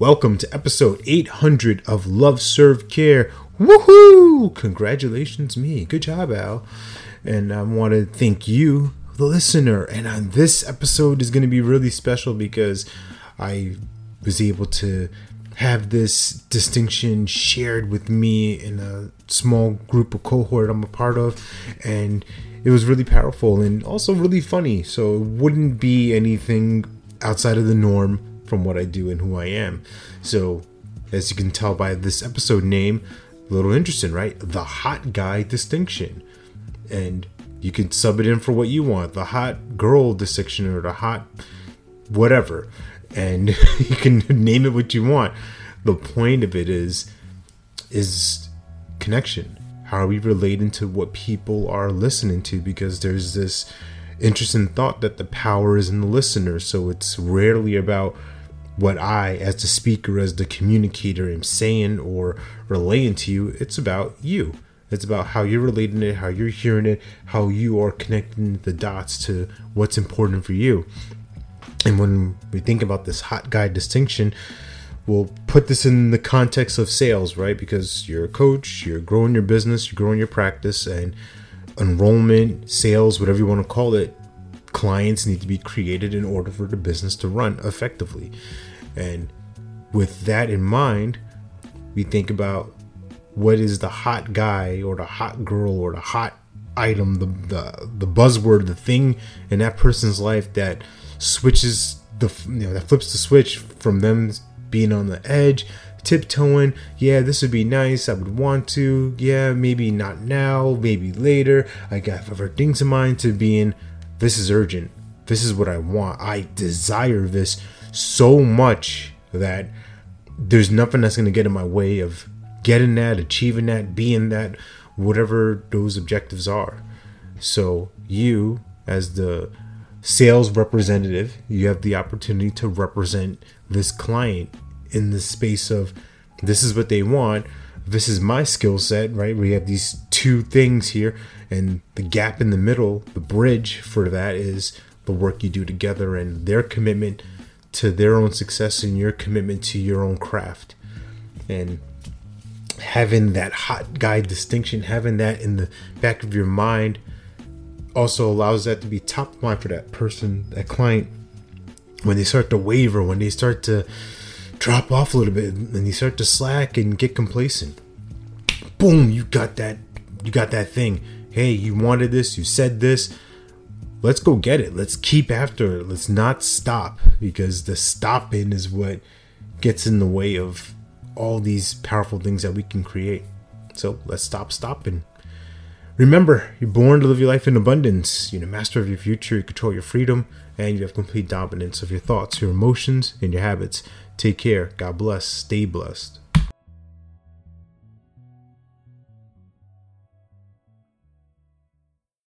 Welcome to episode 800 of Love Serve Care. Woohoo! Congratulations, me. Good job, Al. And I want to thank you, the listener. And on this episode is going to be really special because I was able to have this distinction shared with me in a small group of cohort I'm a part of. And it was really powerful and also really funny. So it wouldn't be anything outside of the norm from what I do and who I am. So, as you can tell by this episode name, a little interesting, right? The hot guy distinction. And you can sub it in for what you want the hot girl distinction or the hot whatever. And you can name it what you want. The point of it is is connection how are we relating to what people are listening to? Because there's this interesting thought that the power is in the listener. So it's rarely about what I, as the speaker, as the communicator, am saying or relaying to you. It's about you. It's about how you're relating it, how you're hearing it, how you are connecting the dots to what's important for you. And when we think about this hot guy distinction, we'll put this in the context of sales, right? Because you're a coach, you're growing your business, you're growing your practice, and enrollment, sales, whatever you want to call it, clients need to be created in order for the business to run effectively. And with that in mind, we think about what is the hot guy or the hot girl or the hot item, the the, the buzzword, the thing in that person's life that switches the you know that flips the switch from them being on the edge, tiptoeing. Yeah, this would be nice. I would want to. Yeah, maybe not now, maybe later. I got other things in mind to being, this is urgent. This is what I want. I desire this so much that there's nothing that's going to get in my way of getting that, achieving that, being that, whatever those objectives are. So, you, as the sales representative, you have the opportunity to represent this client in the space of this is what they want this is my skill set right we have these two things here and the gap in the middle the bridge for that is the work you do together and their commitment to their own success and your commitment to your own craft and having that hot guy distinction having that in the back of your mind also allows that to be top of mind for that person that client when they start to waver when they start to drop off a little bit and you start to slack and get complacent. Boom, you got that you got that thing. Hey, you wanted this, you said this. Let's go get it. Let's keep after it. Let's not stop because the stopping is what gets in the way of all these powerful things that we can create. So let's stop stopping. Remember, you're born to live your life in abundance. You're the master of your future, you control your freedom, and you have complete dominance of your thoughts, your emotions, and your habits. Take care. God bless. Stay blessed.